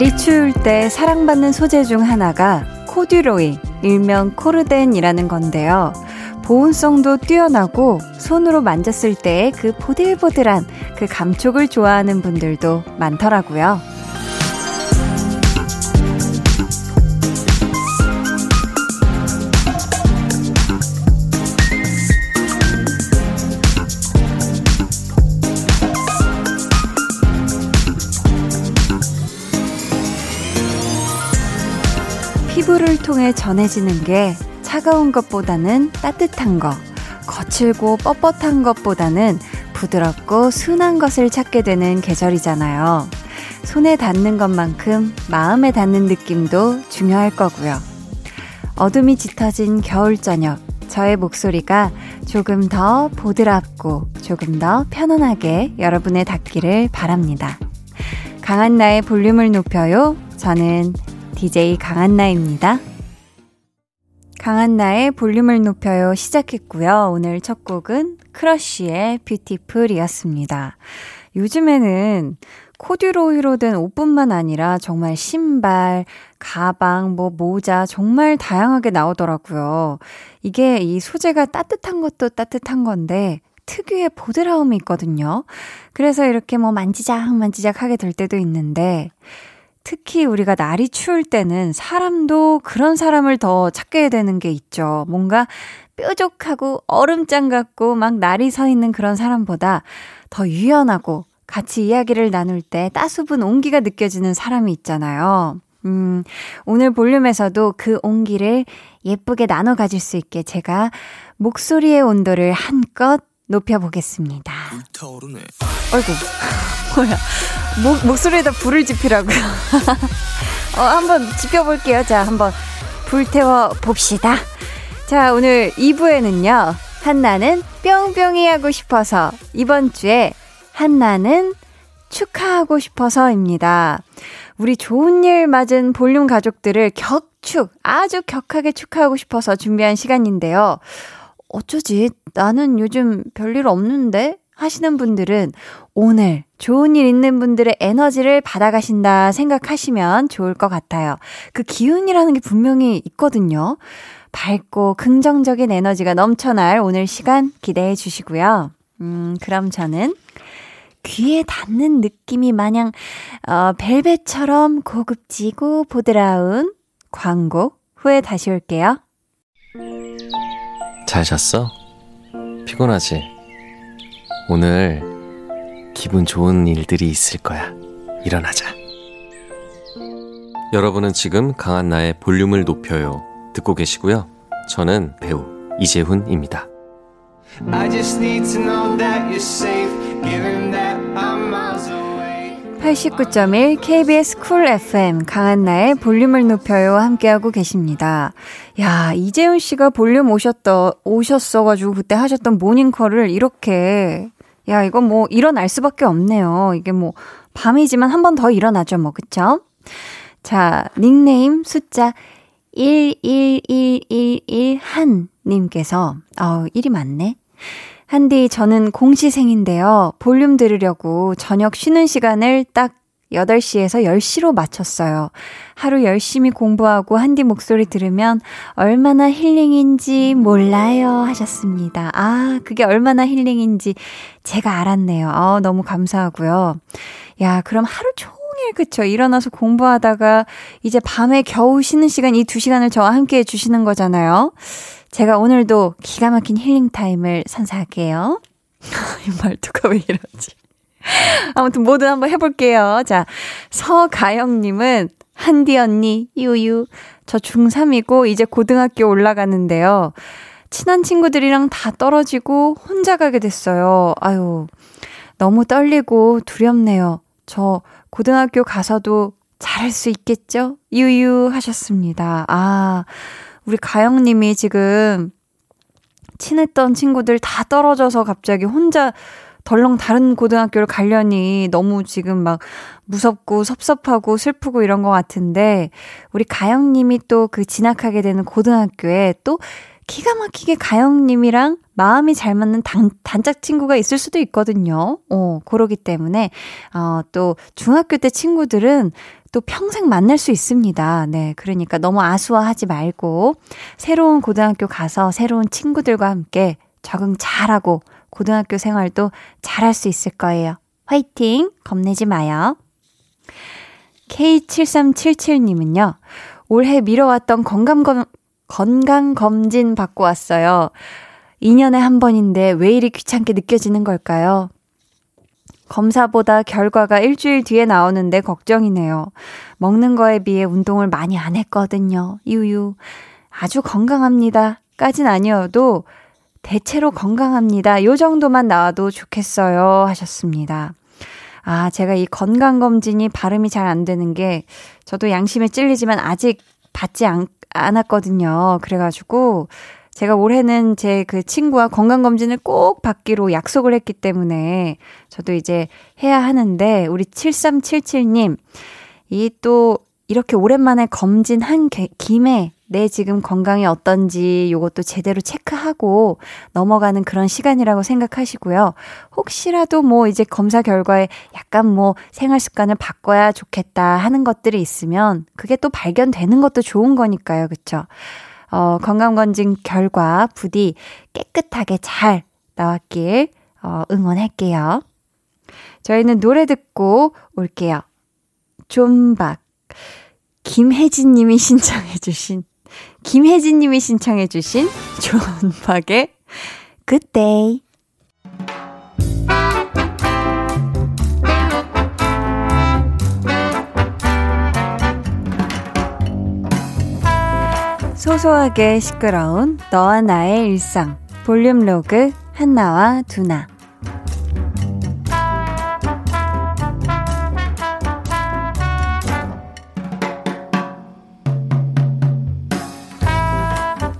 날이 추울 때 사랑받는 소재 중 하나가 코듀로이, 일명 코르덴이라는 건데요. 보온성도 뛰어나고 손으로 만졌을 때그 보들보들한 그 감촉을 좋아하는 분들도 많더라고요. 피부를 통해 전해지는 게 차가운 것보다는 따뜻한 것, 거칠고 뻣뻣한 것보다는 부드럽고 순한 것을 찾게 되는 계절이잖아요. 손에 닿는 것만큼 마음에 닿는 느낌도 중요할 거고요. 어둠이 짙어진 겨울 저녁, 저의 목소리가 조금 더 보드랍고 조금 더 편안하게 여러분의 닿기를 바랍니다. 강한 나의 볼륨을 높여요. 저는 DJ 강한나입니다. 강한나의 볼륨을 높여요 시작했고요. 오늘 첫 곡은 크러쉬의 뷰티풀이었습니다. 요즘에는 코듀로이로 된 옷뿐만 아니라 정말 신발, 가방, 뭐 모자 정말 다양하게 나오더라고요. 이게 이 소재가 따뜻한 것도 따뜻한 건데 특유의 보드라움이 있거든요. 그래서 이렇게 뭐 만지작 만지작 하게 될 때도 있는데 특히 우리가 날이 추울 때는 사람도 그런 사람을 더 찾게 되는 게 있죠. 뭔가 뾰족하고 얼음장 같고 막 날이 서 있는 그런 사람보다 더 유연하고 같이 이야기를 나눌 때 따수분 온기가 느껴지는 사람이 있잖아요. 음, 오늘 볼륨에서도 그 온기를 예쁘게 나눠 가질 수 있게 제가 목소리의 온도를 한껏 높여보겠습니다. 불타오르네. 어이구, 뭐야. 목, 목소리에다 불을 지피라고요. 어, 한번 지펴볼게요. 자, 한번 불태워 봅시다. 자, 오늘 2부에는요. 한나는 뿅뿅이 하고 싶어서 이번 주에 한나는 축하하고 싶어서입니다. 우리 좋은 일 맞은 볼륨 가족들을 격축, 아주 격하게 축하하고 싶어서 준비한 시간인데요. 어쩌지? 나는 요즘 별일 없는데? 하시는 분들은 오늘 좋은 일 있는 분들의 에너지를 받아가신다 생각하시면 좋을 것 같아요. 그 기운이라는 게 분명히 있거든요. 밝고 긍정적인 에너지가 넘쳐날 오늘 시간 기대해 주시고요. 음, 그럼 저는 귀에 닿는 느낌이 마냥, 어, 벨벳처럼 고급지고 보드라운 광고 후에 다시 올게요. 잘 잤어? 피곤하지? 오늘 기분 좋은 일들이 있을 거야. 일어나자. 여러분은 지금 강한 나의 볼륨을 높여요. 듣고 계시고요. 저는 배우 이재훈입니다. I just need to know that you're safe, given that. 89.1 KBS 쿨 FM 강한나의 볼륨을 높여요 함께하고 계십니다. 야, 이재훈 씨가 볼륨 오셨더, 오셨어가지고 그때 하셨던 모닝콜을 이렇게, 야, 이건 뭐 일어날 수밖에 없네요. 이게 뭐 밤이지만 한 번 더 일어나죠, 뭐, 그쵸? 자, 닉네임 숫자 11111한 님께서, 아우, 1이 많네. 한디, 저는 공시생인데요. 볼륨 들으려고 저녁 쉬는 시간을 딱 8시에서 10시로 맞췄어요. 하루 열심히 공부하고 한디 목소리 들으면 얼마나 힐링인지 몰라요 하셨습니다. 아, 그게 얼마나 힐링인지 제가 알았네요. 아, 너무 감사하고요. 야, 그럼 하루 종일 그쵸? 일어나서 공부하다가 이제 밤에 겨우 쉬는 시간 이 두 시간을 저와 함께 해주시는 거잖아요. 제가 오늘도 기가 막힌 힐링 타임을 선사할게요. 이 말투가 왜 이러지? 아무튼 뭐든 한번 해볼게요. 자, 서가영님은 한디 언니, 유유. 저 중3이고 이제 고등학교 올라가는데요. 친한 친구들이랑 다 떨어지고 혼자 가게 됐어요. 아유, 너무 떨리고 두렵네요. 저 고등학교 가서도 잘할 수 있겠죠? 유유 하셨습니다. 아, 우리 가영님이 지금 친했던 친구들 다 떨어져서 갑자기 혼자 덜렁 다른 고등학교를 가려니 너무 지금 막 무섭고 섭섭하고 슬프고 이런 것 같은데, 우리 가영님이 또 그 진학하게 되는 고등학교에 또 기가 막히게 가영님이랑 마음이 잘 맞는 단, 단짝 친구가 있을 수도 있거든요. 어, 그러기 때문에, 어, 또 중학교 때 친구들은 또 평생 만날 수 있습니다. 네. 그러니까 너무 아수화하지 말고, 새로운 고등학교 가서 새로운 친구들과 함께 적응 잘하고, 고등학교 생활도 잘할 수 있을 거예요. 화이팅! 겁내지 마요. K7377님은요, 올해 미뤄왔던 건강검, 건강검진 받고 왔어요. 2년에 한 번인데 왜 이리 귀찮게 느껴지는 걸까요? 검사보다 결과가 일주일 뒤에 나오는데 걱정이네요. 먹는 거에 비해 운동을 많이 안 했거든요. 유유. 아주 건강합니다. 까진 아니어도 대체로 건강합니다. 요 정도만 나와도 좋겠어요. 하셨습니다. 아, 제가 이 건강검진이 발음이 잘 안 되는 게 저도 양심에 찔리지만 아직 받지 않, 않았거든요. 그래가지고 제가 올해는 제 그 친구와 건강검진을 꼭 받기로 약속을 했기 때문에 저도 이제 해야 하는데 우리 7377님 이 또 이렇게 오랜만에 검진한 김에 내 지금 건강이 어떤지 요것도 제대로 체크하고 넘어가는 그런 시간이라고 생각하시고요. 혹시라도 뭐 이제 검사 결과에 약간 뭐 생활 습관을 바꿔야 좋겠다 하는 것들이 있으면 그게 또 발견되는 것도 좋은 거니까요. 그쵸? 어, 건강검진 결과 부디 깨끗하게 잘 나왔길 어, 응원할게요. 저희는 노래 듣고 올게요. 존박. 김혜진 님이 신청해 주신 김혜진 님이 신청해 주신 존박의 Good Day. 소소하게 시끄러운 너와 나의 일상. 볼륨 로그 한나와 두나.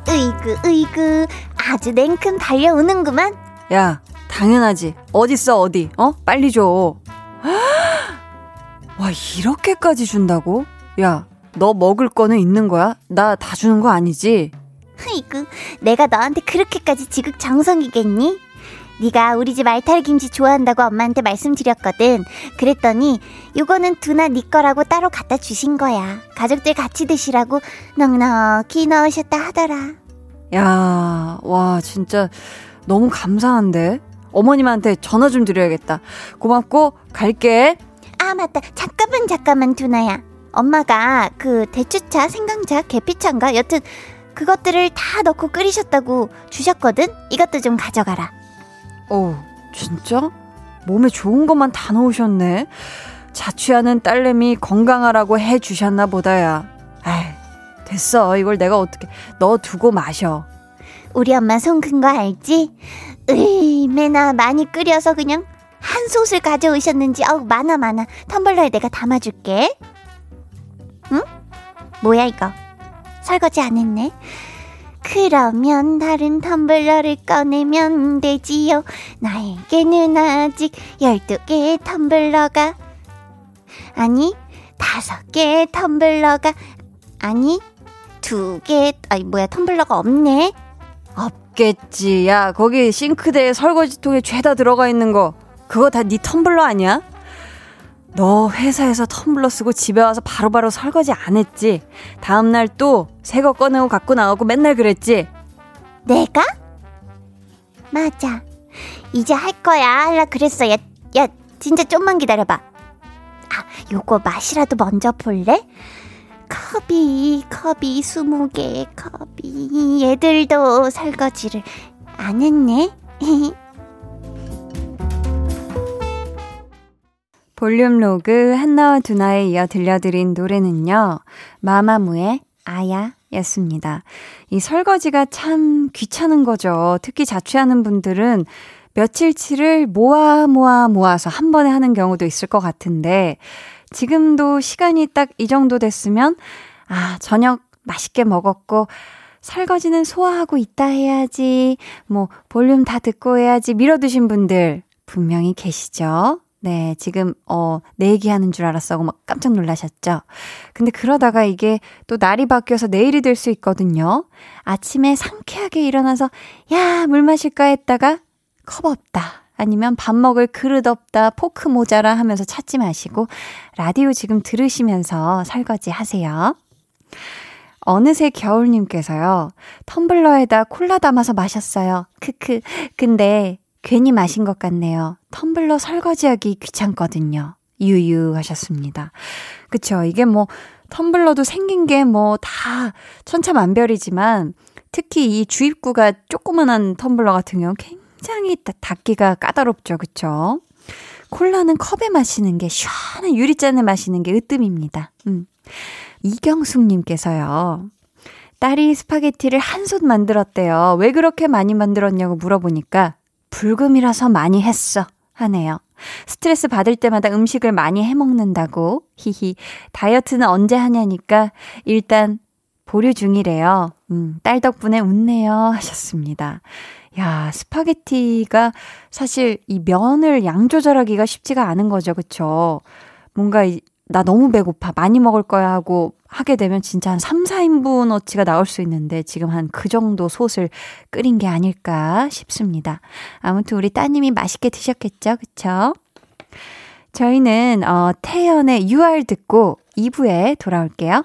으이그 으이그. 아주 냉큼 달려오는구만. 야 당연하지. 어딨어 어디? 어? 빨리 줘 와 이렇게까지 준다고? 야 너 먹을 거는 있는 거야 나 다 주는 거 아니지 으이그 내가 너한테 그렇게까지 지극정성이겠니 네가 우리 집 알타리김치 좋아한다고 엄마한테 말씀드렸거든. 그랬더니 요거는 두나 네 거라고 따로 갖다 주신 거야. 가족들 같이 드시라고 넉넉히 넣으셨다 하더라. 야, 와, 진짜 너무 감사한데? 어머님한테 전화 좀 드려야겠다. 고맙고, 갈게. 아, 맞다. 잠깐만, 잠깐만, 두나야. 엄마가 그 대추차, 생강차, 계피차인가? 여튼 그것들을 다 넣고 끓이셨다고 주셨거든? 이것도 좀 가져가라. 어, 진짜? 몸에 좋은 것만 다 넣으셨네. 자취하는 딸내미 건강하라고 해 주셨나 보다야. 아이, 됐어. 이걸 내가 어떻게 너 두고 마셔. 우리 엄마 손 큰 거 알지? 으이, 매나 많이 끓여서 그냥 한 솥을 가져오셨는지 어우 많아 많아. 텀블러에 내가 담아줄게. 응? 뭐야 이거? 설거지 안 했네. 그러면 다른 텀블러를 꺼내면 되지요. 나에게는 아직 12개의 텀블러가 아니 다섯 개의 텀블러가 아니 두 개, 아니 뭐야 텀블러가 없네. 없겠지. 야 거기 싱크대에 설거지통에 죄다 들어가 있는 거 그거 다 네 텀블러 아니야? 너 회사에서 텀블러 쓰고 집에 와서 바로바로 바로 설거지 안 했지? 다음날 또 새 거 꺼내고 갖고 나오고 맨날 그랬지? 내가? 맞아. 이제 할 거야. 할라 그랬어. 야, 야, 진짜 좀만 기다려봐. 아, 요거 맛이라도 먼저 볼래? 컵이, 컵이 스무 개, 컵이. 얘들도 설거지를 안 했네. 볼륨 로그 한나와 두나에 이어 들려드린 노래는요, 마마무의 아야 였습니다. 이 설거지가 참 귀찮은 거죠. 특히 자취하는 분들은 며칠치를 모아 모아 모아서 한 번에 하는 경우도 있을 것 같은데, 지금도 시간이 딱 이 정도 됐으면, 아, 저녁 맛있게 먹었고, 설거지는 소화하고 있다 해야지, 뭐, 볼륨 다 듣고 해야지, 밀어두신 분들, 분명히 계시죠? 네, 지금, 어, 내 얘기하는 줄 알았어. 막 깜짝 놀라셨죠? 근데 그러다가 이게 또 날이 바뀌어서 내일이 될 수 있거든요. 아침에 상쾌하게 일어나서, 야, 물 마실까 했다가, 컵 없다. 아니면 밥 먹을 그릇 없다. 포크 모자라 하면서 찾지 마시고, 라디오 지금 들으시면서 설거지 하세요. 어느새 겨울님께서요, 텀블러에다 콜라 담아서 마셨어요. 크크. 근데 괜히 마신 것 같네요. 텀블러 설거지하기 귀찮거든요. 유유 하셨습니다. 그쵸. 이게 뭐, 텀블러도 생긴 게 뭐 다 천차만별이지만 특히 이 주입구가 조그만한 텀블러 같은 경우 굉장히 닫기가 까다롭죠. 그쵸? 콜라는 컵에 마시는 게 시원한 유리잔에 마시는 게 으뜸입니다. 음. 이경숙님께서요. 딸이 스파게티를 한 솥 만들었대요. 왜 그렇게 많이 만들었냐고 물어보니까 불금이라서 많이 했어. 하네요. 스트레스 받을 때마다 음식을 많이 해 먹는다고. 히히. 다이어트는 언제 하냐니까 일단 보류 중이래요. 음, 딸 덕분에 웃네요. 하셨습니다. 야, 스파게티가 사실 이 면을 양 조절하기가 쉽지가 않은 거죠. 그쵸? 뭔가 이, 나 너무 배고파. 많이 먹을 거야 하고 하게 되면 진짜 한 3, 4인분 어치가 나올 수 있는데 지금 한 그 정도 솥을 끓인 게 아닐까 싶습니다. 아무튼 우리 따님이 맛있게 드셨겠죠? 그쵸? 저희는 어, 태연의 UR 듣고 2부에 돌아올게요.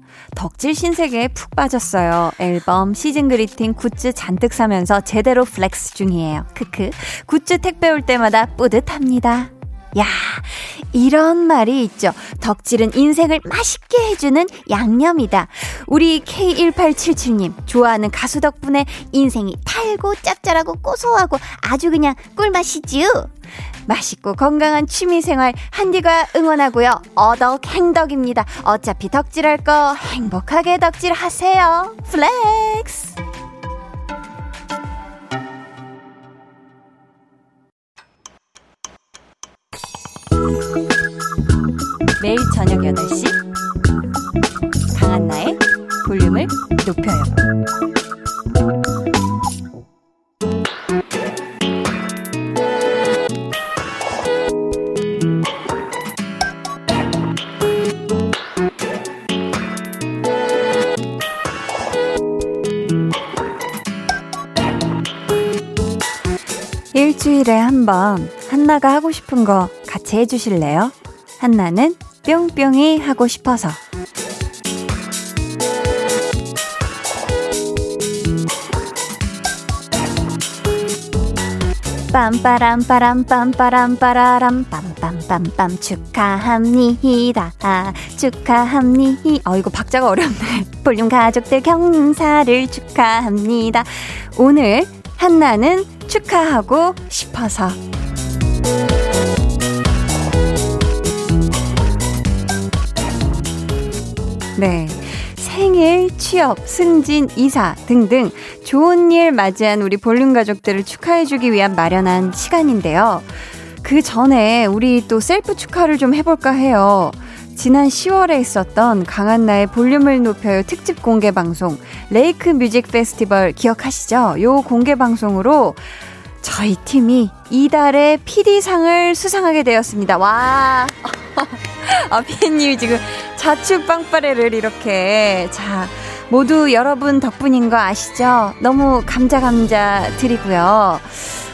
덕질 신세계에 푹 빠졌어요. 앨범, season greeting, 굿즈 잔뜩 사면서 제대로 flex 중이에요. 크크. 굿즈 택배 올 때마다 뿌듯합니다. 야, 이런 말이 있죠. 덕질은 인생을 맛있게 해주는 양념이다. 우리 K1877님, 좋아하는 가수 덕분에 인생이 달고 짭짤하고 고소하고 아주 그냥 꿀맛이지요. 맛있고 건강한 취미생활 한디가 응원하고요. 어덕 행덕입니다. 어차피 덕질할 거 행복하게 덕질하세요. Flex! 매일 저녁 8시 강한나의 볼륨을 높여요. 일주일에 한 번 한나가 하고 싶은 거 같이 해주실래요? 한나는 뿅뿅이 하고 싶어서. 빰빠람 빠람 빰빠람 빠라람 빰빰빰빰 축하합니다. 축하합니다. 어 이거 박자가 어렵네. 볼륨 가족들 경사를 축하합니다. 오늘 한나는 축하하고 싶어서 생일, 취업, 승진, 이사 등등 좋은 일 맞이한 우리 볼륨 가족들을 축하해주기 위한 마련한 시간인데요. 그 전에 우리 또 셀프 축하를 좀 해볼까 해요. 지난 10월에 있었던 강한나의 볼륨을 높여요 특집 공개 방송 레이크 뮤직 페스티벌 기억하시죠? 요 공개 방송으로 저희 팀이 이달의 PD상을 수상하게 되었습니다. 와. 아, 피디님이 지금 자축 빵빠레를 이렇게. 자, 모두 여러분 덕분인 거 아시죠? 너무 감자 감자 드리고요.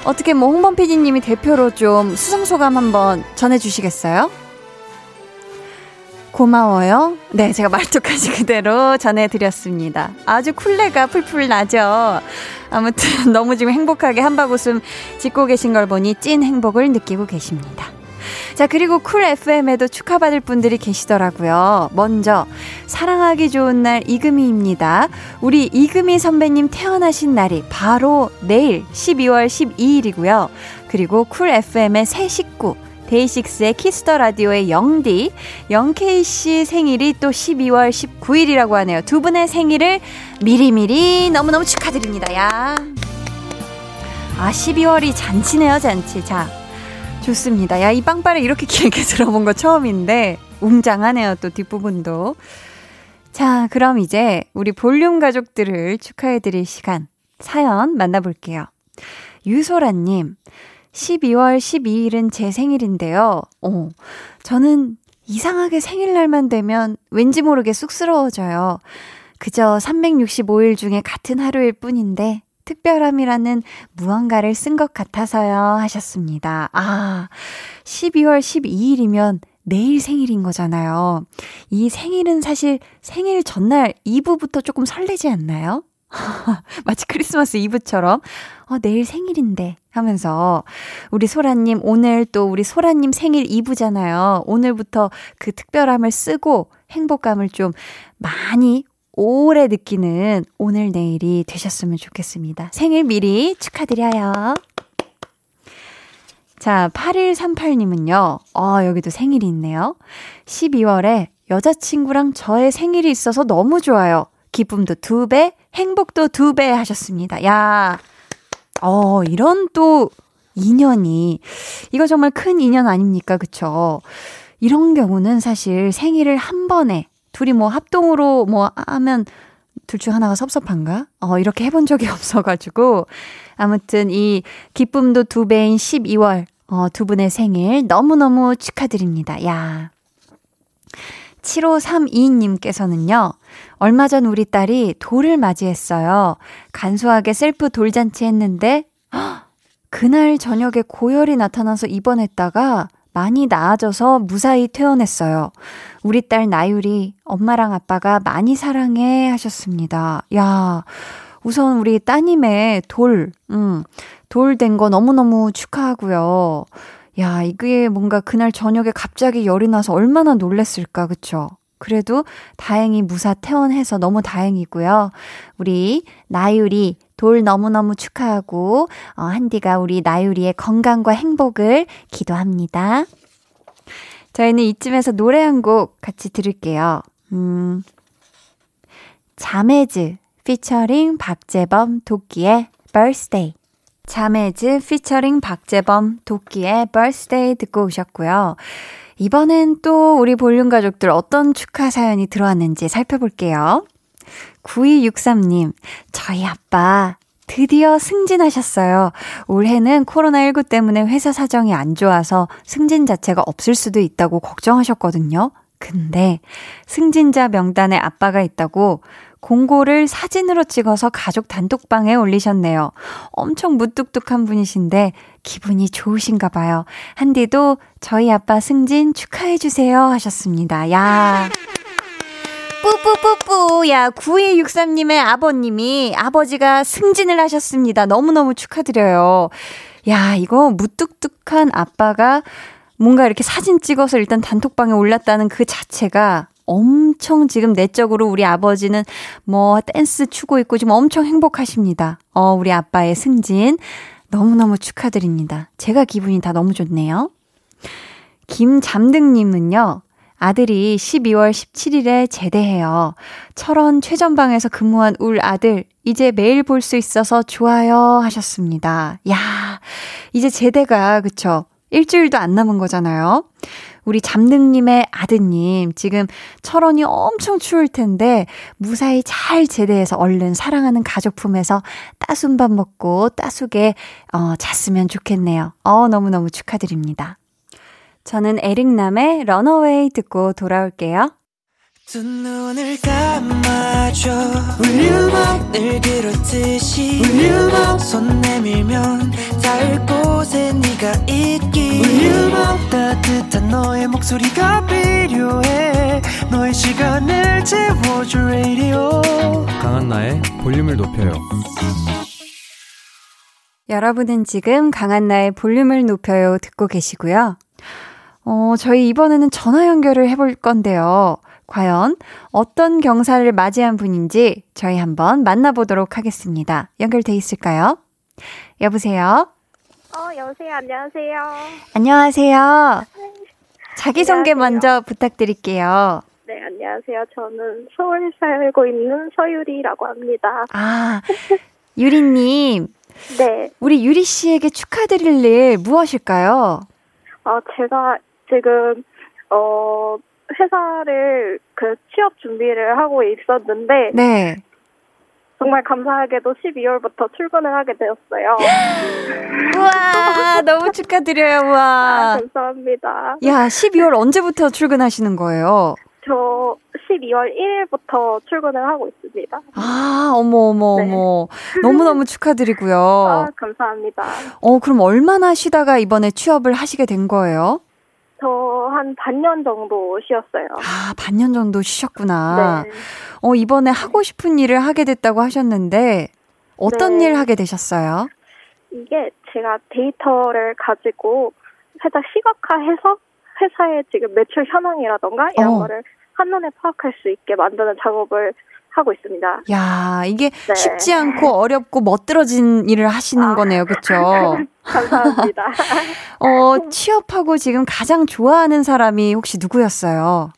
어떻게 뭐 홍범 PD님이 대표로 좀 수상 소감 한번 전해주시겠어요? 고마워요. 네, 제가 말투까지 그대로 전해드렸습니다. 아주 쿨레가 풀풀 나죠? 아무튼 너무 지금 행복하게 한바구음 짓고 계신 걸 보니 찐 행복을 느끼고 계십니다. 자, 그리고 쿨 FM에도 축하받을 분들이 계시더라고요. 먼저, 사랑하기 좋은 날 이금희입니다. 우리 이금희 선배님 태어나신 날이 바로 내일 12월 12일이고요. 그리고 쿨 FM의 새 식구, 데이식스의 키스 더 라디오의 영디, 영케이 씨 생일이 또 12월 19일이라고 하네요. 두 분의 생일을 미리미리 너무너무 축하드립니다. 야. 아, 12월이 잔치네요, 잔치. 자, 좋습니다. 야, 이 빵빠레 이렇게 길게 들어본 거 처음인데, 웅장하네요, 또 뒷부분도. 자, 그럼 이제 우리 볼륨 가족들을 축하해드릴 시간, 사연 만나볼게요. 유소라님, 12월 12일은 제 생일인데요. 어, 저는 이상하게 생일날만 되면 왠지 모르게 쑥스러워져요. 그저 365일 중에 같은 하루일 뿐인데 특별함이라는 무언가를 쓴 것 같아서요 하셨습니다. 아, 12월 12일이면 내일 생일인 거잖아요. 이 생일은 사실 생일 전날 2부부터 조금 설레지 않나요? 마치 크리스마스 이브처럼, 어, 내일 생일인데 하면서, 우리 소라님, 오늘 또 우리 소라님 생일 이브잖아요. 오늘부터 그 특별함을 쓰고 행복감을 좀 많이 오래 느끼는 오늘 내일이 되셨으면 좋겠습니다. 생일 미리 축하드려요. 자, 8138님은요, 어, 여기도 생일이 있네요. 12월에 여자친구랑 저의 생일이 있어서 너무 좋아요. 기쁨도 두 배, 행복도 두 배 하셨습니다. 야, 어, 이런 또 인연이, 이거 정말 큰 인연 아닙니까? 그쵸? 이런 경우는 사실 생일을 한 번에 둘이 뭐 합동으로 뭐 하면 둘중 하나가 섭섭한가? 어, 이렇게 해본 적이 없어가지고. 아무튼 이 기쁨도 두 배인 12월, 어, 두 분의 생일 너무너무 축하드립니다. 야. 7532님께서는요, 얼마 전 우리 딸이 돌을 맞이했어요. 간소하게 셀프 돌잔치 했는데, 그날 저녁에 고열이 나타나서 입원했다가 많이 나아져서 무사히 퇴원했어요. 우리 딸 나율이 엄마랑 아빠가 많이 사랑해 하셨습니다. 야, 우선 우리 따님의 돌, 음, 돌 된 거 너무너무 축하하고요. 야, 이게 뭔가 그날 저녁에 갑자기 열이 나서 얼마나 놀랬을까, 그쵸? 그래도 다행히 무사 퇴원해서 너무 다행이고요. 우리 나유리 돌 너무너무 축하하고, 어, 한디가 우리 나유리의 건강과 행복을 기도합니다. 저희는 이쯤에서 노래 한 곡 같이 들을게요. 음, 자매즈 피처링 박재범 도끼의 birthday. 자매즈 피처링 박재범 도끼의 birthday 듣고 오셨고요. 이번엔 또 우리 볼륨 가족들 어떤 축하 사연이 들어왔는지 살펴볼게요. 9263님, 저희 아빠 드디어 승진하셨어요. 올해는 코로나19 때문에 회사 사정이 안 좋아서 승진 자체가 없을 수도 있다고 걱정하셨거든요. 근데 승진자 명단에 아빠가 있다고 공고를 사진으로 찍어서 가족 단톡방에 올리셨네요. 엄청 무뚝뚝한 분이신데 기분이 좋으신가 봐요. 한디도 저희 아빠 승진 축하해주세요 하셨습니다. 야. 뿌뿌뿌뿌. 야, 9263님의 아버님이, 아버지가 승진을 하셨습니다. 너무너무 축하드려요. 야, 이거 무뚝뚝한 아빠가 뭔가 이렇게 사진 찍어서 일단 단톡방에 올랐다는 그 자체가 엄청 지금 내적으로 우리 아버지는 뭐 댄스 추고 있고 지금 엄청 행복하십니다. 어, 우리 아빠의 승진 너무너무 축하드립니다. 제가 기분이 다 너무 좋네요. 김잠등님은요, 아들이 12월 17일에 제대해요. 철원 최전방에서 근무한 울 아들, 이제 매일 볼 수 있어서 좋아요 하셨습니다. 야, 이제 제대가, 그쵸? 일주일도 안 남은 거잖아요. 우리 잠등님의 아드님, 지금 철원이 엄청 추울 텐데, 무사히 잘 제대해서 얼른 사랑하는 가족 품에서 따순 밥 먹고 따수게, 어, 잤으면 좋겠네요. 어, 너무너무 축하드립니다. 저는 에릭남의 런어웨이 듣고 돌아올게요. 두 눈을 감아줘. 울륨업 늘 그렇듯이 울륨업 손 내밀면 닿을 곳에 네가 있기 울륨업 따뜻한 너의 목소리가 필요해 너의 시간을 채워줄 radio 강한나의 볼륨을 높여요. 여러분은 지금 강한나의 볼륨을 높여요 듣고 계시고요. 어, 저희 이번에는 전화 연결을 해볼 건데요. 과연 어떤 경사를 맞이한 분인지 저희 한번 만나보도록 하겠습니다. 연결돼 있을까요? 여보세요? 어, 여보세요. 안녕하세요. 안녕하세요. 자기소개. 먼저 부탁드릴게요. 네, 안녕하세요. 저는 서울 살고 있는 서유리라고 합니다. 아, 유리님. 네. 우리 유리 씨에게 축하드릴 일 무엇일까요? 어, 제가 지금, 어, 회사를 그 취업 준비를 하고 있었는데, 네. 정말 감사하게도 12월부터 출근을 하게 되었어요. 우와, 너무 축하드려요, 아, 우와. 감사합니다. 야, 12월 언제부터 출근하시는 거예요? 저 12월 1일부터 출근을 하고 있습니다. 아, 어머, 어머, 네. 어머. 너무너무 축하드리고요. 아, 감사합니다. 어, 그럼 얼마나 쉬다가 이번에 취업을 하시게 된 거예요? 저 한 반년 정도 쉬었어요. 아, 반년 정도 쉬셨구나. 네. 어, 이번에 하고 싶은 일을 하게 됐다고 하셨는데, 어떤 네. 일 하게 되셨어요? 이게 제가 데이터를 가지고 살짝 시각화해서 회사의 지금 매출 현황이라던가 이런 어. 거를 한눈에 파악할 수 있게 만드는 작업을 하고 있습니다. 야, 이게 네. 쉽지 않고 어렵고 멋들어진 일을 하시는 아. 거네요. 그쵸? 감사합니다. 어, 취업하고 지금 가장 좋아하는 사람이 혹시 누구였어요?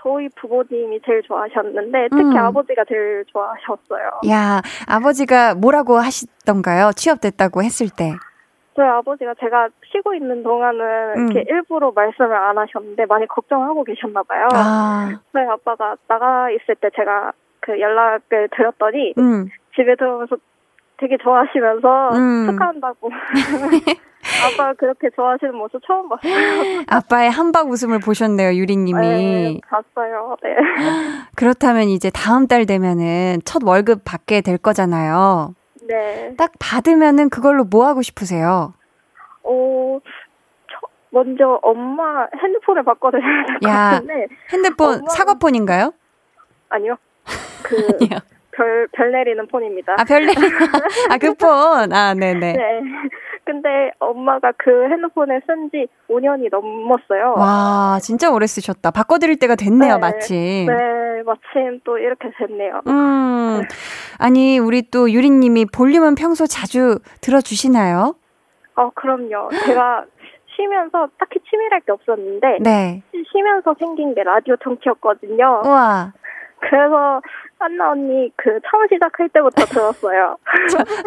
저희 부모님이 제일 좋아하셨는데 특히 음. 아버지가 제일 좋아하셨어요. 야, 아버지가 뭐라고 하시던가요? 취업됐다고 했을 때. 저희 아버지가 제가 쉬고 있는 동안은 음. 이렇게 일부러 말씀을 안 하셨는데 많이 걱정하고 계셨나 봐요. 아, 저희 아빠가 나가 있을 때 제가 그 연락을 드렸더니 음. 집에 들어오면서 되게 좋아하시면서 음. 축하한다고. 아빠가 그렇게 좋아하시는 모습 처음 봤어요. 아빠의 한박 웃음을 보셨네요, 유리님이. 네, 봤어요. 네. 그렇다면 이제 다음 달 되면은 첫 월급 받게 될 거잖아요. 네. 딱 받으면은 그걸로 뭐 하고 싶으세요? 어, 저- 먼저 엄마 핸드폰을 바꿔드려야 될것 야. 같은데. 핸드폰 엄마는- 사과폰인가요? 아니요. 그, 아니요. 별, 별 내리는 폰입니다. 아, 별내. 아, 그 폰. 아, 네네. 네. 근데 엄마가 그 핸드폰을 쓴 지 5년이 넘었어요. 와, 진짜 오래 쓰셨다. 바꿔드릴 때가 됐네요, 네. 마침. 네, 마침 또 이렇게 됐네요. 음. 아니, 우리 또 유리님이 볼륨은 평소 자주 들어주시나요? 어, 그럼요. 제가 쉬면서 딱히 취미랄 게 없었는데, 네. 쉬면서 생긴 게 라디오 청취였거든요. 우와. 그래서 한나 언니 그 처음 시작할 때부터 들었어요.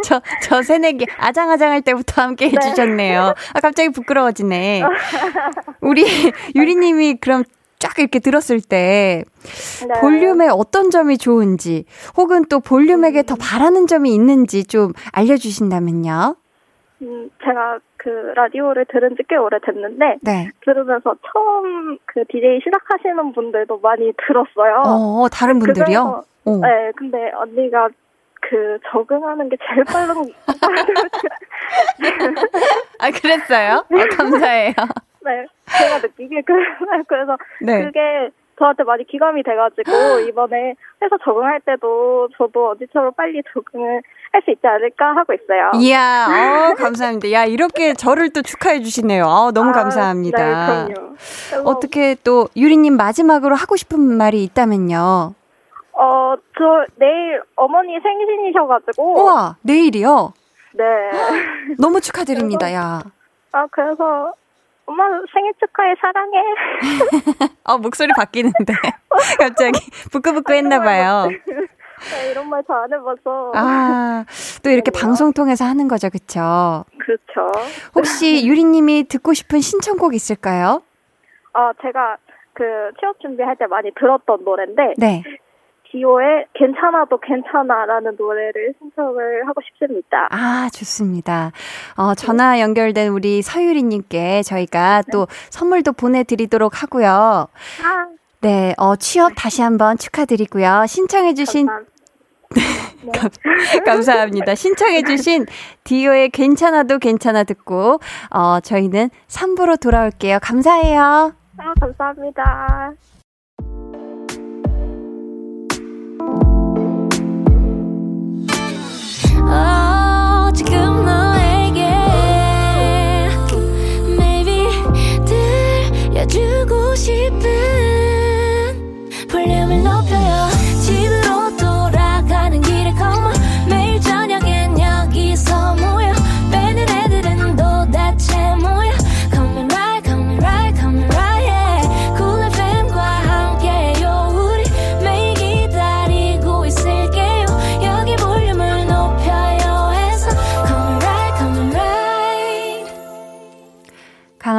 저, 저 새내기 아장아장할 때부터 함께 네. 해주셨네요. 아, 갑자기 부끄러워지네. 우리 유리님이 그럼 쫙 이렇게 들었을 때 네. 볼륨의 어떤 점이 좋은지 혹은 또 볼륨에게 더 바라는 점이 있는지 좀 알려주신다면요. 음, 제가 그 라디오를 들은 지 꽤 오래됐는데, 네. 들으면서 처음 그 DJ 시작하시는 분들도 많이 들었어요. 어, 다른 분들이요? 어. 네, 근데 언니가 그 적응하는 게 제일 빠른 아, 그랬어요? 어, 감사해요. 네, 제가 느끼기에 그- 그래서 네. 그게 저한테 많이 기감이 돼가지고 이번에 회사 적응할 때도 저도 언니처럼 빨리 적응을 할 수 있지 않을까 하고 있어요. 이야, 어, 감사합니다. 야, 이렇게 저를 또 축하해 주시네요. 어, 너무 아, 감사합니다. 네, 그럼요. 그래서, 어떻게 또 유리님 마지막으로 하고 싶은 말이 있다면요. 어, 저 내일 어머니 생신이셔가지고. 우와, 내일이요? 네. 너무 축하드립니다, 야. 아, 그래서 엄마 생일 축하해 사랑해. 어, 목소리 바뀌는데. 갑자기 부끄부끄 했나 봐요. 네, 이런 말 잘 안 해봐서. 아, 또 이렇게 방송 통해서 하는 거죠, 그쵸? 그렇죠. 혹시 유리님이 듣고 싶은 신청곡 있을까요? 아, 제가 그 취업 준비할 때 많이 들었던 노래인데 네. 디오의 괜찮아도 괜찮아라는 노래를 신청을 하고 싶습니다. 아, 좋습니다. 어, 전화 연결된 우리 서유리님께 저희가 또 선물도 보내드리도록 하고요. 아, 네, 어, 취업 다시 한번 축하드리고요. 신청해주신. 네. 감사합니다. 신청해주신 디오의 괜찮아도 괜찮아 듣고, 어, 저희는 3부로 돌아올게요. 감사해요. 아, 감사합니다. 어, 지금 너에게 maybe 들려주고 싶은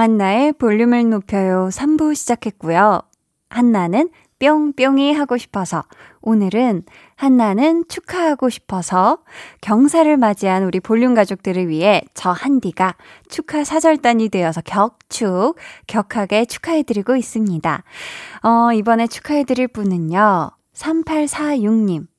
강한나의 볼륨을 높여요 3부 시작했고요. 한나는 뿅뿅이 하고 싶어서 오늘은 한나는 축하하고 싶어서 경사를 맞이한 우리 볼륨 가족들을 위해 저 한디가 축하 사절단이 되어서 격축 격하게 축하해드리고 있습니다. 어, 이번에 축하해드릴 분은요. 3846님.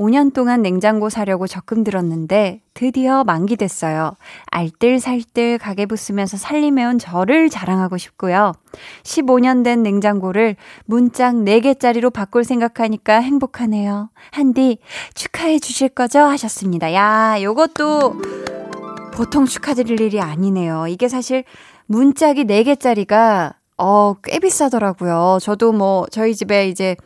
5년 동안 냉장고 사려고 적금 들었는데 드디어 만기됐어요. 알뜰살뜰 가게 부수면서 살림해온 저를 자랑하고 싶고요. 15년 된 냉장고를 문짝 4개짜리로 바꿀 생각하니까 행복하네요. 한디 축하해 주실 거죠? 하셨습니다. 야, 요것도 보통 축하드릴 일이 아니네요. 이게 사실 문짝이 4개짜리가 어, 꽤 비싸더라고요. 저도 뭐 저희 집에 이제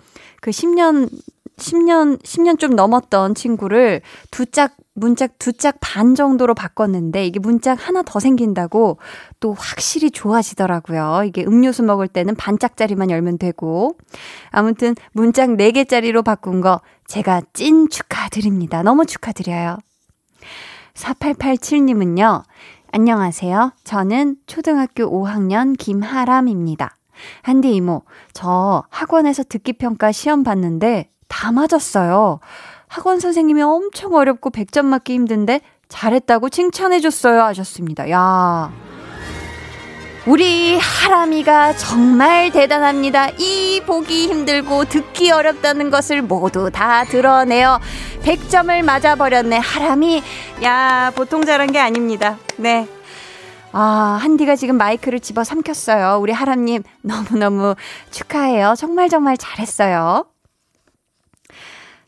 그 10년 10년, 10년 좀 넘었던 친구를 두 짝, 문짝 두 짝 반 정도로 바꿨는데 이게 문짝 하나 더 생긴다고 또 확실히 좋아지더라고요. 이게 음료수 먹을 때는 반짝짜리만 열면 되고. 아무튼 문짝 4개짜리로 바꾼 거 제가 찐 축하드립니다. 너무 축하드려요. 4887님은요. 안녕하세요. 저는 초등학교 5학년 김하람입니다. 한디 이모, 저 학원에서 듣기평가 시험 봤는데 다 맞았어요. 학원 선생님이 엄청 어렵고 100점 맞기 힘든데 잘했다고 칭찬해줬어요. 하셨습니다. 야. 우리 하람이가 정말 대단합니다. 이 보기 힘들고 듣기 어렵다는 것을 모두 다 드러내어 100점을 맞아버렸네. 하람이, 야, 보통 잘한 게 아닙니다. 네. 아, 한디가 지금 마이크를 집어 삼켰어요. 우리 하람님, 너무너무 축하해요. 정말 정말 잘했어요.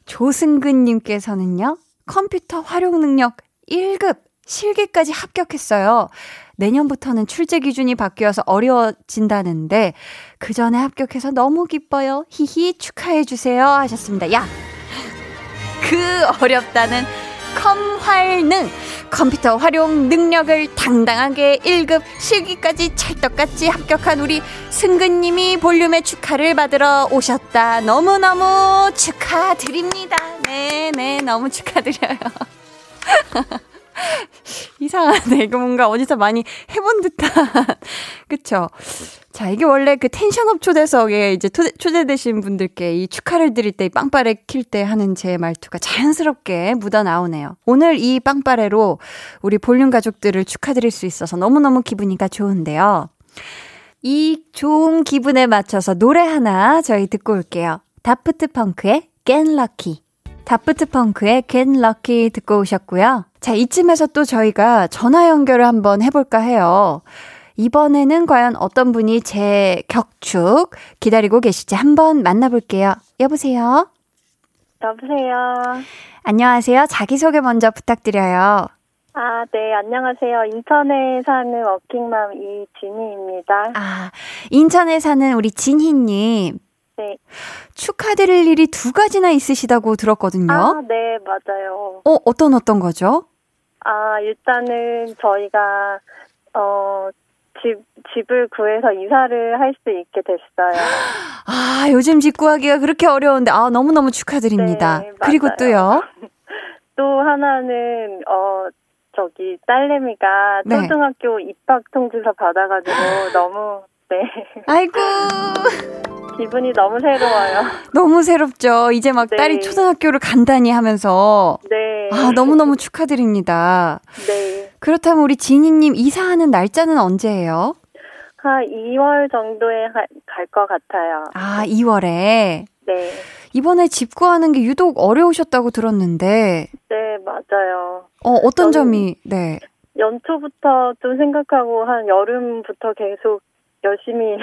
조승근님께서는요, 컴퓨터 활용 능력 1급 실기까지 합격했어요. 내년부터는 출제 기준이 바뀌어서 어려워진다는데, 그 전에 합격해서 너무 기뻐요. 히히 축하해 주세요. 하셨습니다. 야! 그 어렵다는 컴활능! 컴퓨터 활용 능력을 당당하게 1급 실기까지 찰떡같이 합격한 우리 승근님이 볼륨의 축하를 받으러 오셨다. 너무너무 축하드립니다. 네네, 너무 축하드려요. 이상하네. 이거 뭔가 어디서 많이 해본 듯한. 그쵸? 자, 이게 원래 그 tension up 초대석에 이제 초대, 초대되신 분들께 이 축하를 드릴 때 빵빠레 킬 때 하는 제 말투가 자연스럽게 묻어 나오네요. 오늘 이 빵빠레로 우리 볼륨 가족들을 축하드릴 수 있어서 너무너무 기분이가 좋은데요. 이 좋은 기분에 맞춰서 노래 하나 저희 듣고 올게요. 다프트 펑크의 Get. 다프트 펑크의 Get Lucky 듣고 오셨고요. 자, 이쯤에서 또 저희가 전화 연결을 한번 해볼까 해요. 이번에는 과연 어떤 분이 제 격축 기다리고 계실지 한번 만나볼게요. 여보세요? 여보세요. 안녕하세요. 자기소개 먼저 부탁드려요. 아, 네, 안녕하세요. 인천에 사는 워킹맘 이진희입니다. 아, 인천에 사는 우리 진희님. 네. 축하드릴 일이 두 가지나 있으시다고 들었거든요. 아, 네, 맞아요. 어, 어떤 어떤 거죠? 아, 일단은 저희가, 어, 집, 집을 구해서 이사를 할 수 있게 됐어요. 아, 요즘 집 구하기가 그렇게 어려운데, 아, 너무너무 축하드립니다. 네, 그리고. 또요. 또 하나는, 어, 저기, 딸내미가 네. 초등학교 입학 통지서 받아가지고 너무, 네. 아이고, 기분이 너무 새로워요. 너무 새롭죠. 이제 막 네. 딸이 초등학교를 간다니 하면서. 네. 아, 너무너무 축하드립니다. 네. 그렇다면 우리 지니님 이사하는 날짜는 언제예요? 한 2월 정도에 갈 것 같아요. 아, 2월에. 네. 이번에 집 구하는 게 유독 어려우셨다고 들었는데, 네, 맞아요. 어, 어떤 점이, 네. 연초부터 좀 생각하고 한 여름부터 계속 열심히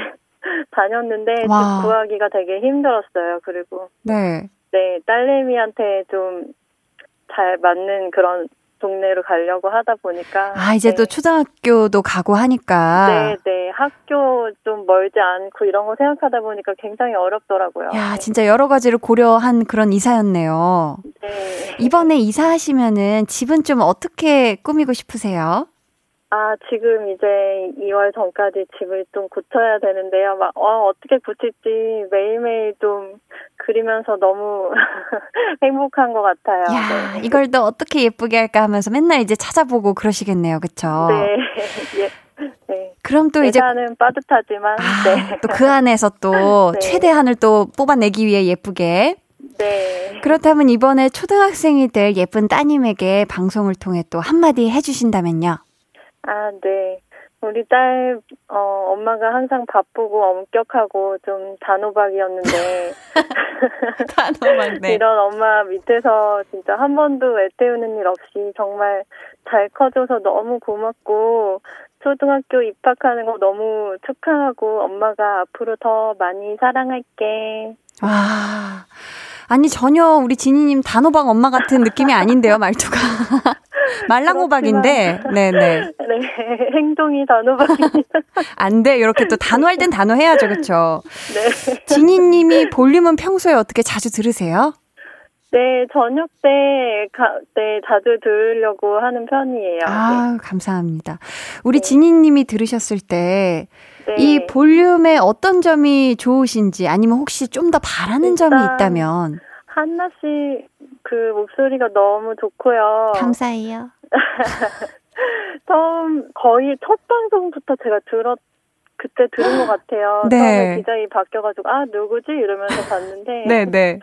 다녔는데 와. 집 구하기가 되게 힘들었어요. 그리고 네. 네, 딸내미한테 좀 잘 맞는 그런 동네로 가려고 하다 보니까 아, 이제 네. 또 초등학교도 가고 하니까. 네, 네. 학교 좀 멀지 않고 이런 거 생각하다 보니까 굉장히 어렵더라고요. 야, 진짜 여러 가지를 고려한 그런 이사였네요. 네. 이번에 이사하시면은 집은 좀 어떻게 꾸미고 싶으세요? 아, 지금 이제 2월 전까지 집을 좀 고쳐야 되는데요. 막, 어, 어떻게 고칠지 매일매일 좀 그리면서 너무 행복한 것 같아요. 야, 네. 이걸 또 어떻게 예쁘게 할까 하면서 맨날 이제 찾아보고 그러시겠네요. 그쵸? 네. 예. 네. 그럼 또 이제 예산은 빠듯하지만, 아, 네. 또그 안에서 또 네. 최대한을 또 뽑아내기 위해 예쁘게. 네. 그렇다면 이번에 초등학생이 될 예쁜 따님에게 방송을 통해 또 한마디 해주신다면요. 아, 네. 우리 딸, 어, 엄마가 항상 바쁘고 엄격하고 좀 단호박이었는데, 단호박, 이런 엄마 밑에서 진짜 한 번도 애태우는 일 없이 정말 잘 커줘서 너무 고맙고, 초등학교 입학하는 거 너무 축하하고, 엄마가 앞으로 더 많이 사랑할게. 와. 아니, 전혀 우리 지니님 단호박 엄마 같은 느낌이 아닌데요, 말투가. 말랑호박인데, 네네. 네, 행동이 단호박입니다. 안 돼. 이렇게 또 단호할 땐 단호해야죠, 그쵸? 네. 지니님이 볼륨은 평소에 어떻게 자주 들으세요? 네, 저녁 때, 가, 네, 자주 들으려고 하는 편이에요. 아, 감사합니다. 우리 지니님이 들으셨을 때, 네. 이 볼륨의 어떤 점이 좋으신지, 아니면 혹시 좀 더 바라는 점이 있다면, 한나 씨 그 목소리가 너무 좋고요. 감사해요. 처음 거의 첫 방송부터 제가 들었 그때 들은 것 같아요. 네. 처음에 디자인 바뀌어가지고 아 누구지 이러면서 봤는데 네네.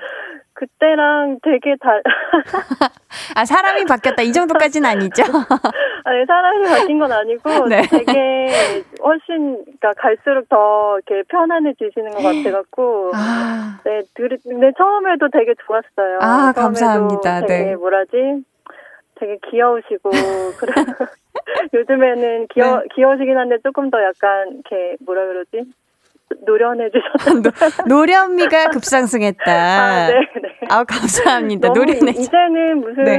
그때랑 되게 달 아, 사람이 바뀌었다. 이 정도까지는 아니죠? 아니 사람이 바뀐 건 아니고 네. 되게 훨씬 그러니까 갈수록 더 이렇게 편안해지시는 것 같아갖고 아, 네, 들, 근데 처음에도 되게 좋았어요. 아, 감사합니다. 되게 네. 뭐라지? 되게 귀여우시고, 그래. 요즘에는 귀여, 네. 귀여우시긴 한데 조금 더 약간, 이렇게, 뭐라 그러지? 노련해지셨다. 노련미가 급상승했다. 아, 네, 네. 아우, 감사합니다. 노련해. 이제는 무슨 네.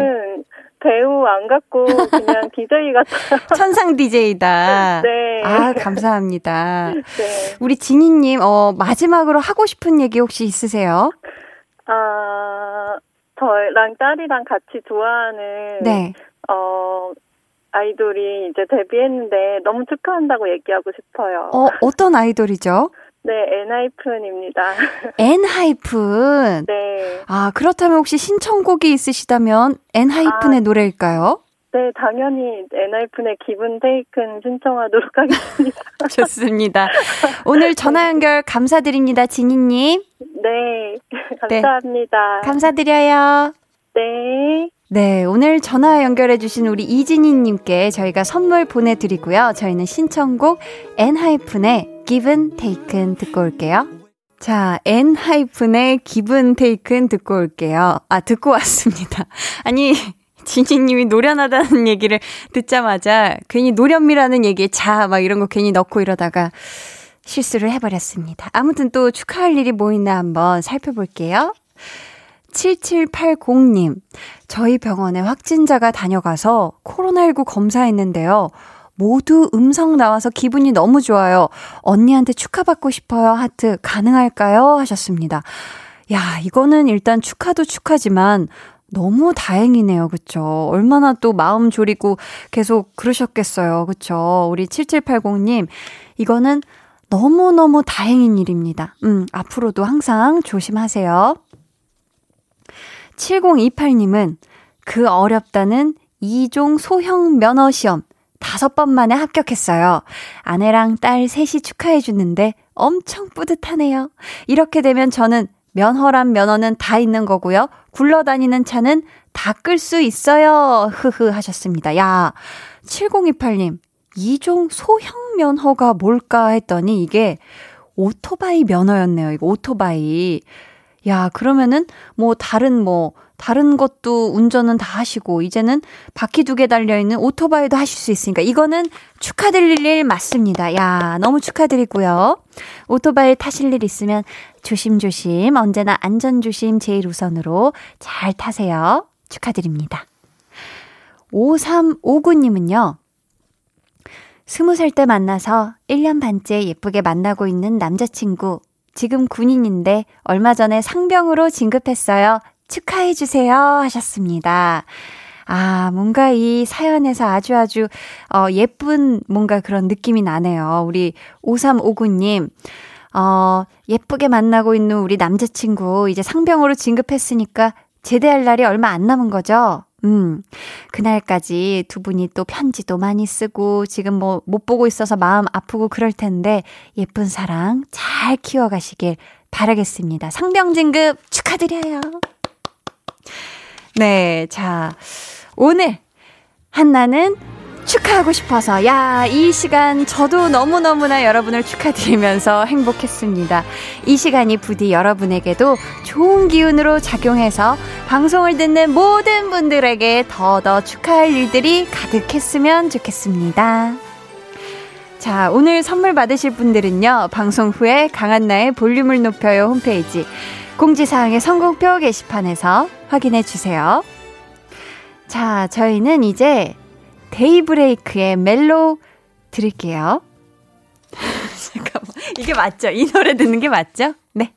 배우 안 같고 그냥 DJ 같아요. 천상 DJ다. 네. 아, 감사합니다. 네. 우리 지니님, 어, 마지막으로 하고 싶은 얘기 혹시 있으세요? 아, 저랑 딸이랑 같이 좋아하는 네. 어, 아이돌이 이제 데뷔했는데 너무 축하한다고 얘기하고 싶어요. 어, 어떤 아이돌이죠? 네, 엔하이픈입니다. 엔하이픈. 네. 아, 그렇다면 혹시 신청곡이 있으시다면 엔하이픈의 아. 노래일까요? 네, 당연히 엔하이픈의 Given-Taken 신청하도록 하겠습니다. 좋습니다. 오늘 전화 연결 감사드립니다, 지니님. 네, 감사합니다. 감사드려요. 네. 네, 오늘 전화 연결해주신 우리 이진희님께 저희가 선물 보내드리고요. 저희는 신청곡 엔하이픈의 Given Taken 듣고 올게요. 자, 엔하이픈의 Given Taken 듣고 올게요. 아, 듣고 왔습니다. 아니, 지니님이 노련하다는 얘기를 듣자마자 괜히 노련미라는 얘기에 자, 막 이런 거 괜히 넣고 이러다가 실수를 해버렸습니다. 아무튼 또 축하할 일이 뭐 있나 한번 살펴볼게요. 7780님, 저희 병원에 확진자가 다녀가서 코로나19 검사했는데요. 모두 음성 나와서 기분이 너무 좋아요. 언니한테 축하받고 싶어요. 하트 가능할까요? 하셨습니다. 야, 이거는 일단 축하도 축하지만 너무 다행이네요. 그쵸? 얼마나 또 마음 졸이고 계속 그러셨겠어요. 그쵸? 우리 7780님, 이거는 너무너무 다행인 일입니다. 음, 앞으로도 항상 조심하세요. 7028님은 그 어렵다는 2종 소형 면허 시험 다섯 번 만에 합격했어요. 아내랑 딸 셋이 축하해 주는데 엄청 뿌듯하네요. 이렇게 되면 저는 면허란 면허는 다 있는 거고요. 굴러다니는 차는 다 끌 수 있어요. 흐흐 하셨습니다. 야, 7028님, 2종 소형 면허가 뭘까 했더니 이게 오토바이 면허였네요. 이거 오토바이. 야, 그러면은 뭐 다른 뭐 다른 것도 운전은 다 하시고 이제는 바퀴 두 개 달려 있는 오토바이도 하실 수 있으니까 이거는 축하드릴 일 맞습니다. 야, 너무 축하드리고요. 오토바이 타실 일 있으면 조심조심 언제나 안전 조심 제일 우선으로 잘 타세요. 축하드립니다. 5359님은요. 스무 살 때 만나서 1년 반째 예쁘게 만나고 있는 남자친구. 지금 군인인데 얼마 전에 상병으로 진급했어요. 축하해주세요. 하셨습니다. 아, 뭔가 이 사연에서 아주 아주, 어, 예쁜 뭔가 그런 느낌이 나네요. 우리 5359님. 어, 예쁘게 만나고 있는 우리 남자친구, 이제 상병으로 진급했으니까 제대할 날이 얼마 안 남은 거죠? 음, 그날까지 두 분이 또 편지도 많이 쓰고 지금 뭐 못 보고 있어서 마음 아프고 그럴 텐데 예쁜 사랑 잘 키워가시길 바라겠습니다. 상병 진급 축하드려요. 네, 자, 오늘 한나는 축하하고 싶어서, 야, 이 시간 저도 너무너무나 여러분을 축하드리면서 행복했습니다. 이 시간이 부디 여러분에게도 좋은 기운으로 작용해서 방송을 듣는 모든 분들에게 더더 축하할 일들이 가득했으면 좋겠습니다. 자, 오늘 선물 받으실 분들은요, 방송 후에 강한나의 볼륨을 높여요 홈페이지 공지사항의 선곡표 게시판에서 확인해 주세요. 자, 저희는 이제 데이브레이크의 멜로 들을게요. 잠깐만. 이게 맞죠? 이 노래 듣는 게 맞죠? 네.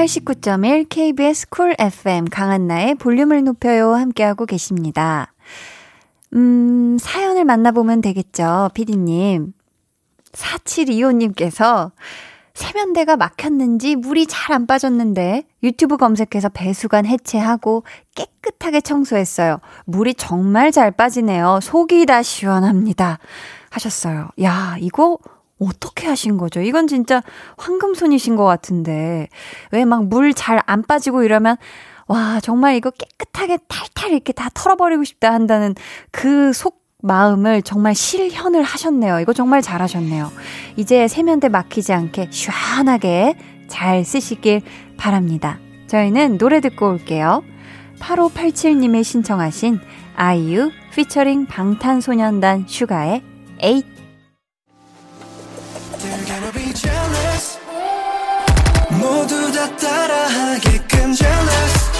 89.1 KBS 쿨 FM 강한나의 볼륨을 높여요 함께하고 계십니다. 음, 사연을 만나보면 되겠죠, 피디님. 4725님께서 세면대가 막혔는지 물이 잘 안 빠졌는데 유튜브 검색해서 배수관 해체하고 깨끗하게 청소했어요. 물이 정말 잘 빠지네요. 속이 다 시원합니다. 하셨어요. 야, 이거 어떻게 하신 거죠? 이건 진짜 황금손이신 것 같은데. 왜 막 물 잘 안 빠지고 이러면, 와, 정말 이거 깨끗하게 탈탈 이렇게 다 털어버리고 싶다 한다는 그 속 마음을 정말 실현을 하셨네요. 이거 정말 잘하셨네요. 이제 세면대 막히지 않게 시원하게 잘 쓰시길 바랍니다. 저희는 노래 듣고 올게요. 8587님의 신청하신 아이유 피처링 방탄소년단 슈가의 8 모두 다 따라하게끔 jealous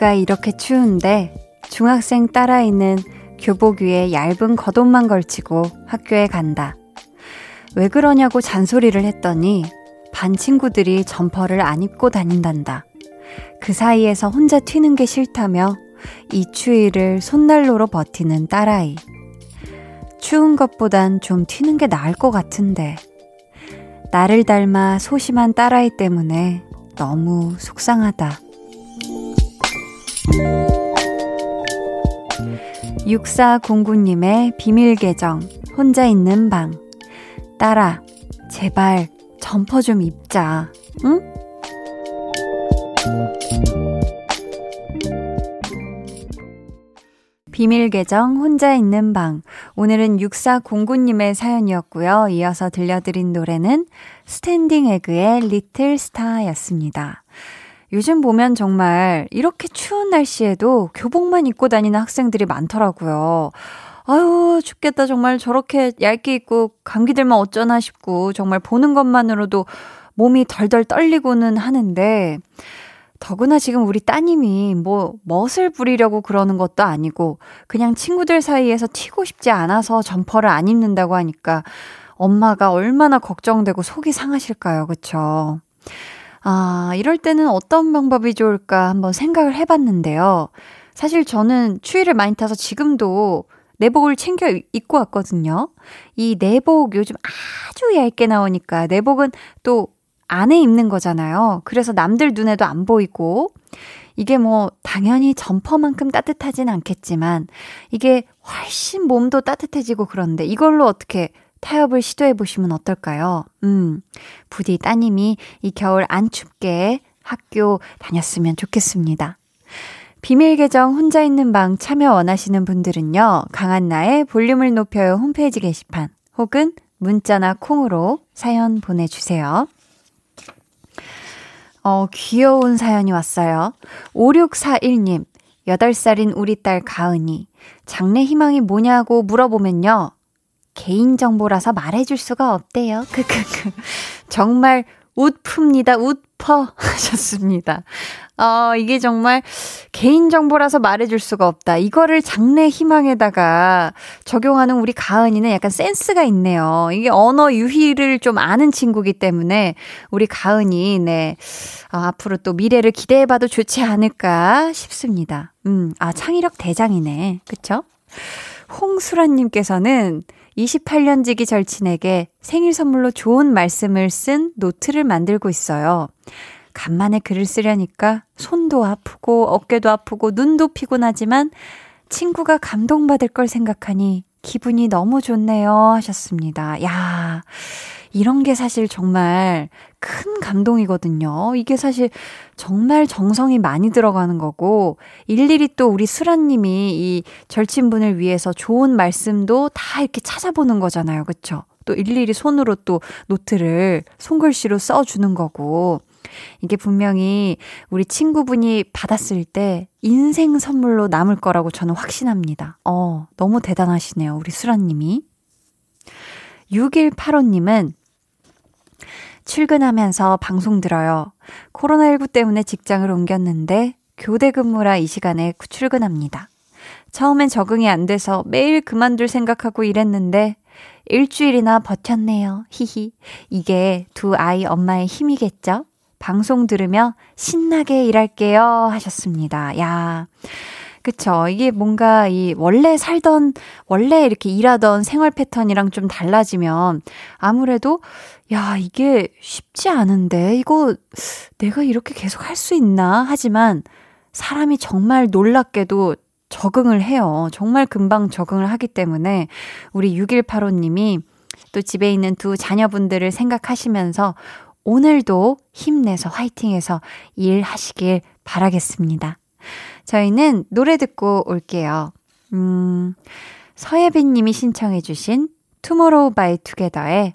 날씨가 이렇게 추운데 중학생 딸아이는 교복 위에 얇은 겉옷만 걸치고 학교에 간다. 왜 그러냐고 잔소리를 했더니 반 친구들이 점퍼를 안 입고 다닌단다. 그 사이에서 혼자 튀는 게 싫다며 이 추위를 손난로로 버티는 딸아이. 추운 것보단 좀 튀는 게 나을 것 같은데. 나를 닮아 소심한 딸아이 때문에 너무 속상하다. 6409님의 비밀 계정, 혼자 있는 방. 딸아, 제발 점퍼 좀 입자, 응? 비밀 계정 혼자 있는 방. 오늘은 6409님의 사연이었고요. 이어서 들려드린 노래는 스탠딩 에그의 Little Star였습니다. 요즘 보면 정말 이렇게 추운 날씨에도 교복만 입고 다니는 학생들이 많더라고요. 아유, 춥겠다. 정말 저렇게 얇게 입고 감기 들면 어쩌나 싶고, 정말 보는 것만으로도 몸이 덜덜 떨리고는 하는데, 더구나 지금 우리 따님이 뭐 멋을 부리려고 그러는 것도 아니고 그냥 친구들 사이에서 튀고 싶지 않아서 점퍼를 안 입는다고 하니까 엄마가 얼마나 걱정되고 속이 상하실까요? 그쵸? 아, 이럴 때는 어떤 방법이 좋을까 한번 생각을 해봤는데요. 사실 저는 추위를 많이 타서 지금도 내복을 챙겨 입고 왔거든요. 이 내복 요즘 아주 얇게 나오니까 내복은 또 안에 입는 거잖아요. 그래서 남들 눈에도 안 보이고 이게 뭐 당연히 점퍼만큼 따뜻하진 않겠지만 이게 훨씬 몸도 따뜻해지고 그런데 이걸로 어떻게 타협을 시도해 보시면 어떨까요? 음, 부디 따님이 이 겨울 안 춥게 학교 다녔으면 좋겠습니다. 비밀 계정 혼자 있는 방 참여 원하시는 분들은요, 강한나의 볼륨을 높여요 홈페이지 게시판 혹은 문자나 콩으로 사연 보내주세요. 어, 귀여운 사연이 왔어요. 5641님, 8살인 우리 딸 가은이, 장래 희망이 뭐냐고 물어보면요. 개인정보라서 말해줄 수가 없대요. 크크크. 정말 웃픕니다. 웃퍼 하셨습니다. 어, 이게 정말 개인정보라서 말해줄 수가 없다. 이거를 장래 희망에다가 적용하는 우리 가은이는 약간 센스가 있네요. 이게 언어 유희를 좀 아는 친구기 때문에 우리 가은이, 네. 아, 앞으로 또 미래를 기대해봐도 좋지 않을까 싶습니다. 음, 아, 창의력 대장이네. 그쵸? 홍수라님께서는 28년 지기 절친에게 생일 선물로 좋은 말씀을 쓴 노트를 만들고 있어요. 간만에 글을 쓰려니까 손도 아프고 어깨도 아프고 눈도 피곤하지만 친구가 감동받을 걸 생각하니 기분이 너무 좋네요 하셨습니다. 야, 이런 게 사실 정말 큰 감동이거든요. 이게 사실 정말 정성이 많이 들어가는 거고, 일일이 또 우리 수라님이 이 절친분을 위해서 좋은 말씀도 다 이렇게 찾아보는 거잖아요. 그쵸? 또 일일이 손으로 또 노트를 손글씨로 써주는 거고, 이게 분명히 우리 친구분이 받았을 때 인생 선물로 남을 거라고 저는 확신합니다. 어, 너무 대단하시네요. 우리 수라님이. 6185님은 출근하면서 방송 들어요. 코로나19 때문에 직장을 옮겼는데 교대 근무라 이 시간에 출근합니다. 처음엔 적응이 안 돼서 매일 그만둘 생각하고 일했는데 일주일이나 버텼네요. 히히. 이게 두 아이 엄마의 힘이겠죠? 방송 들으며 신나게 일할게요. 하셨습니다. 야. 그쵸. 이게 뭔가 이 원래 살던, 원래 이렇게 일하던 생활 패턴이랑 좀 달라지면 아무래도 야, 이게 쉽지 않은데, 이거 내가 이렇게 계속 할 수 있나? 하지만 사람이 정말 놀랍게도 적응을 해요. 정말 금방 적응을 하기 때문에 우리 6185님이 또 집에 있는 두 자녀분들을 생각하시면서 오늘도 힘내서 화이팅해서 일하시길 바라겠습니다. 저희는 노래 듣고 올게요. 음, 서예빈 님이 신청해주신 투모로우 바이 투게더의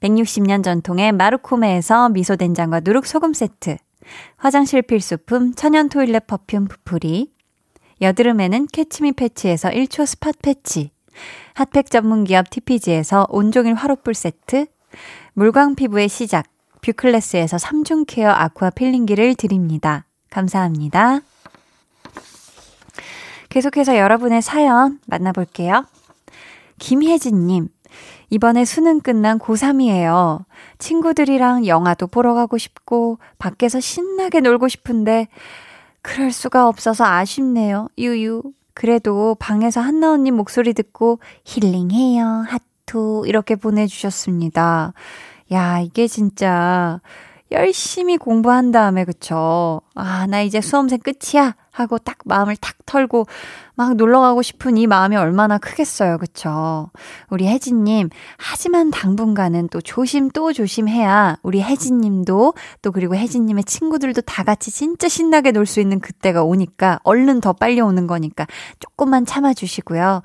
160년 전통의 마르코메에서 미소된장과 누룩소금 세트. 화장실 필수품 천연 toilet perfume 푸풀이. 여드름에는 캐치미 패치에서 1초 spot patch. 핫팩 전문 기업 TPG에서 온종일 화롯불 세트. 물광 피부의 시작. 뷰클래스에서 3중 케어 아쿠아 필링기를 드립니다. 감사합니다. 계속해서 여러분의 사연 만나볼게요. 김혜진님, 이번에 수능 끝난 고3이에요. 친구들이랑 영화도 보러 가고 싶고, 밖에서 신나게 놀고 싶은데, 그럴 수가 없어서 아쉽네요. 유유. 그래도 방에서 한나 언니 목소리 듣고 힐링해요. 하트. 이렇게 보내주셨습니다. 야, 이게 진짜 열심히 공부한 다음에, 그쵸. 아, 나 이제 수험생 끝이야. 하고 딱 마음을 탁 털고 막 놀러 가고 싶은 이 마음이 얼마나 크겠어요. 그쵸? 우리 혜진 님, 하지만 당분간은 또 조심 또 조심해야 우리 혜진 님도 또 그리고 혜진 님의 친구들도 다 같이 진짜 신나게 놀 수 있는 그때가 오니까 얼른 더 빨리 오는 거니까 조금만 참아 주시고요.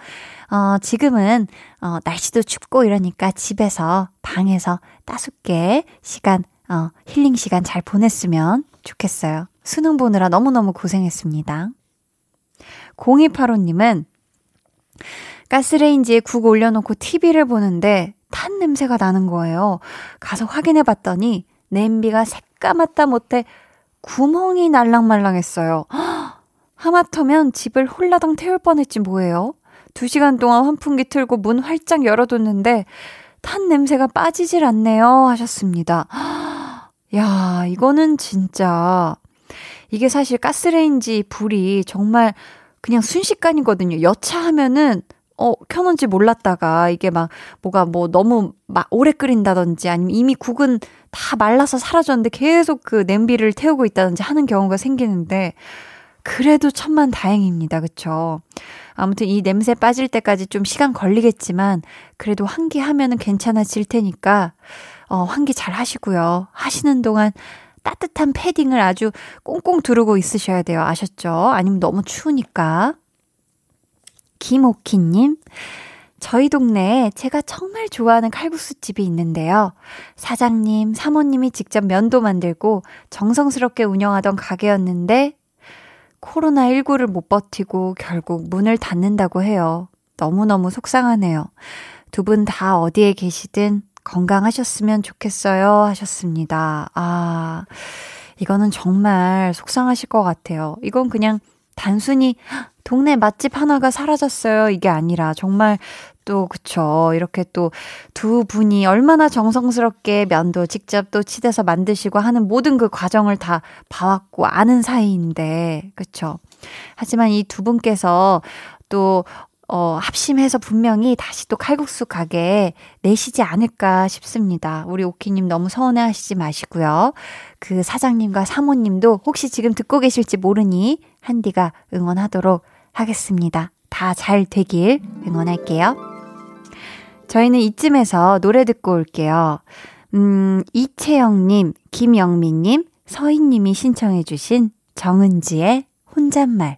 어, 지금은, 어, 날씨도 춥고 이러니까 집에서, 방에서 따숩게 시간, 어, 힐링 시간 잘 보냈으면 좋겠어요. 수능 보느라 너무너무 고생했습니다. 0285님은 가스레인지에 국 올려놓고 TV를 보는데 탄 냄새가 나는 거예요. 가서 확인해 봤더니 냄비가 새까맣다 못해 구멍이 날랑말랑했어요. 하마터면 집을 홀라당 태울 뻔했지 뭐예요. 두 시간 동안 환풍기 틀고 문 활짝 열어뒀는데 탄 냄새가 빠지질 않네요. 하셨습니다. 야, 이거는 진짜 이게 사실 가스레인지 불이 정말 그냥 순식간이거든요. 여차하면은 어, 켜놓은지 몰랐다가 이게 막 뭐가 뭐 너무 막 오래 끓인다든지 아니면 이미 국은 다 말라서 사라졌는데 계속 그 냄비를 태우고 있다든지 하는 경우가 생기는데 그래도 천만 다행입니다. 그쵸? 아무튼 이 냄새 빠질 때까지 좀 시간 걸리겠지만 그래도 환기 하면은 괜찮아질 테니까 어, 환기 잘 하시고요. 하시는 동안 따뜻한 패딩을 아주 꽁꽁 두르고 있으셔야 돼요. 아셨죠? 아니면 너무 추우니까. 김오키님, 저희 동네에 제가 정말 좋아하는 칼국수 집이 있는데요. 사장님, 사모님이 직접 면도 만들고 정성스럽게 운영하던 가게였는데, 코로나19를 못 버티고 결국 문을 닫는다고 해요. 너무너무 속상하네요. 두 분 다 어디에 계시든 건강하셨으면 좋겠어요. 하셨습니다. 아, 이거는 정말 속상하실 것 같아요. 이건 그냥 단순히 동네 맛집 하나가 사라졌어요. 이게 아니라 정말 또 그쵸. 이렇게 또 두 분이 얼마나 정성스럽게 면도 직접 또 치대서 만드시고 하는 모든 그 과정을 다 봐왔고 아는 사이인데 그쵸. 하지만 이 두 분께서 또 어, 합심해서 분명히 다시 또 칼국수 가게 내시지 않을까 싶습니다. 우리 오키님 너무 서운해 하시지 마시고요. 그 사장님과 사모님도 혹시 지금 듣고 계실지 모르니 한디가 응원하도록 하겠습니다. 다 잘 되길 응원할게요. 저희는 이쯤에서 노래 듣고 올게요. 음, 이채영님, 김영민님, 서희님이 신청해주신 정은지의 혼잣말.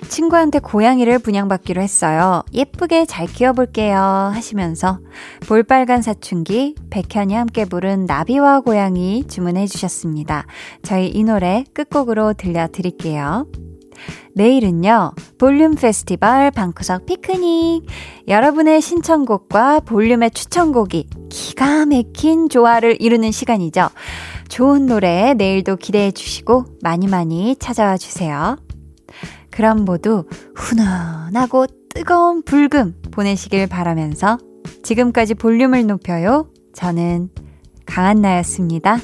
친구한테 고양이를 분양받기로 했어요. 예쁘게 잘 키워볼게요. 하시면서 볼빨간 사춘기, 백현이 함께 부른 나비와 고양이 주문해 주셨습니다. 저희 이 노래 끝곡으로 들려드릴게요. 내일은요, 볼륨 페스티벌 방구석 피크닉. 여러분의 신청곡과 볼륨의 추천곡이 기가 막힌 조화를 이루는 시간이죠. 좋은 노래 내일도 기대해 주시고 많이 많이 찾아와 주세요. 그럼 모두 훈훈하고 뜨거운 불금 보내시길 바라면서 지금까지 볼륨을 높여요. 저는 강한나였습니다.